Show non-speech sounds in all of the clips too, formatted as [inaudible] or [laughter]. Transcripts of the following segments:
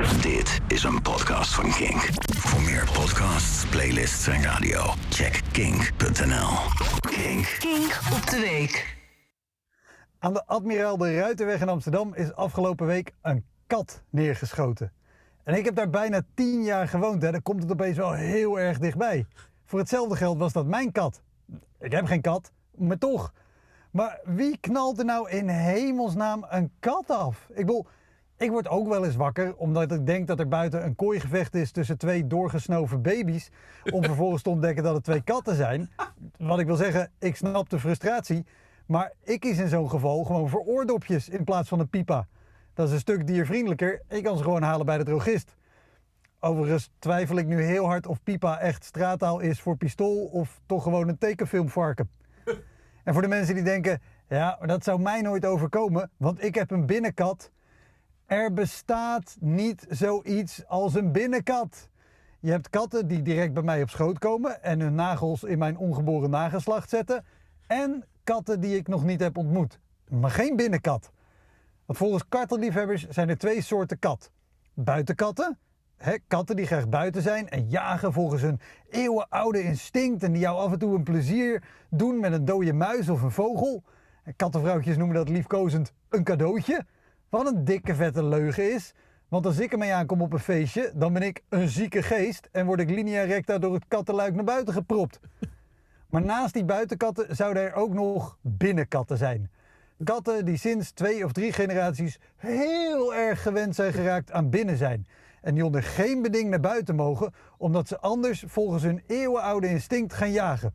Dit is een podcast van Kink. Voor meer podcasts, playlists en radio, check kink.nl. Kink. Kink op de week. Aan de Admiraal de Ruitenweg in Amsterdam is afgelopen week een kat neergeschoten. En ik heb daar bijna tien jaar gewoond. Hè. Dan komt het opeens wel heel erg dichtbij. Voor hetzelfde geld was dat mijn kat. Ik heb geen kat, maar toch. Maar wie knalt er nou in hemelsnaam een kat af? Ik bedoel, ik word ook wel eens wakker omdat ik denk dat er buiten een kooigevecht is tussen twee doorgesnoven baby's. Om [laughs] vervolgens te ontdekken dat het twee katten zijn. Wat ik wil zeggen, ik snap de frustratie. Maar ik kies in zo'n geval gewoon voor oordopjes in plaats van een pipa. Dat is een stuk diervriendelijker. Ik kan ze gewoon halen bij de drogist. Overigens twijfel ik nu heel hard of pipa echt straattaal is voor pistool of toch gewoon een tekenfilmvarken. [laughs] En voor de mensen die denken, ja, dat zou mij nooit overkomen, want ik heb een binnenkat. Er bestaat niet zoiets als een binnenkat. Je hebt katten die direct bij mij op schoot komen en hun nagels in mijn ongeboren nageslacht zetten. En katten die ik nog niet heb ontmoet. Maar geen binnenkat. Volgens kattenliefhebbers zijn er twee soorten kat. Buitenkatten, hè, katten die graag buiten zijn en jagen volgens hun eeuwenoude instinct en die jou af en toe een plezier doen met een dode muis of een vogel. En kattenvrouwtjes noemen dat liefkozend een cadeautje. Wat een dikke vette leugen is. Want als ik ermee aankom op een feestje, dan ben ik een zieke geest en word ik linea recta door het kattenluik naar buiten gepropt. [laughs] Maar naast die buitenkatten zouden er ook nog binnenkatten zijn. Katten die sinds twee of drie generaties heel erg gewend zijn geraakt aan binnen zijn. En die onder geen beding naar buiten mogen, omdat ze anders volgens hun eeuwenoude instinct gaan jagen.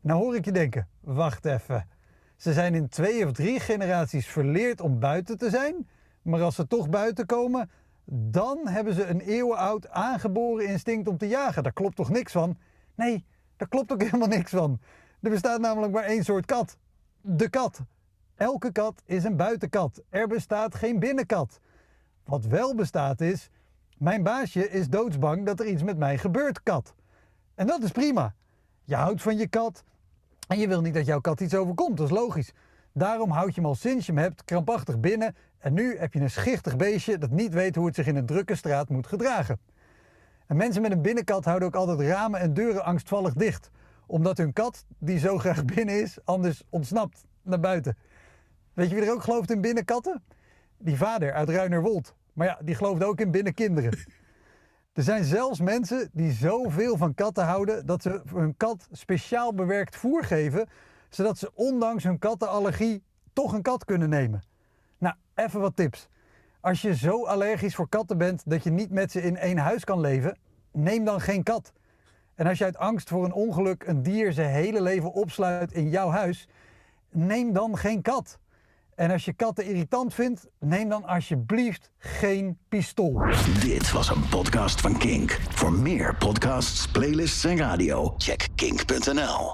Nou hoor ik je denken, wacht even. Ze zijn in twee of drie generaties verleerd om buiten te zijn, maar als ze toch buiten komen, dan hebben ze een eeuwenoud aangeboren instinct om te jagen. Daar klopt toch niks van? Nee, daar klopt ook [laughs] helemaal niks van. Er bestaat namelijk maar één soort kat. De kat. Elke kat is een buitenkat. Er bestaat geen binnenkat. Wat wel bestaat is, mijn baasje is doodsbang dat er iets met mij gebeurt, kat. En dat is prima. Je houdt van je kat en je wil niet dat jouw kat iets overkomt, dat is logisch. Daarom houd je hem al sinds je hem hebt krampachtig binnen en nu heb je een schichtig beestje dat niet weet hoe het zich in een drukke straat moet gedragen. En mensen met een binnenkat houden ook altijd ramen en deuren angstvallig dicht. Omdat hun kat, die zo graag [laughs] binnen is, anders ontsnapt naar buiten. Weet je wie er ook gelooft in binnenkatten? Die vader uit Ruinerwold. Maar ja, die gelooft ook in binnenkinderen. Er zijn zelfs mensen die zoveel van katten houden dat ze hun kat speciaal bewerkt voer geven, zodat ze ondanks hun kattenallergie toch een kat kunnen nemen. Nou, even wat tips. Als je zo allergisch voor katten bent dat je niet met ze in één huis kan leven, neem dan geen kat. En als je uit angst voor een ongeluk een dier zijn hele leven opsluit in jouw huis, neem dan geen kat. En als je katten irritant vindt, neem dan alsjeblieft geen pistool. Dit was een podcast van Kink. Voor meer podcasts, playlists en radio, check kink.nl.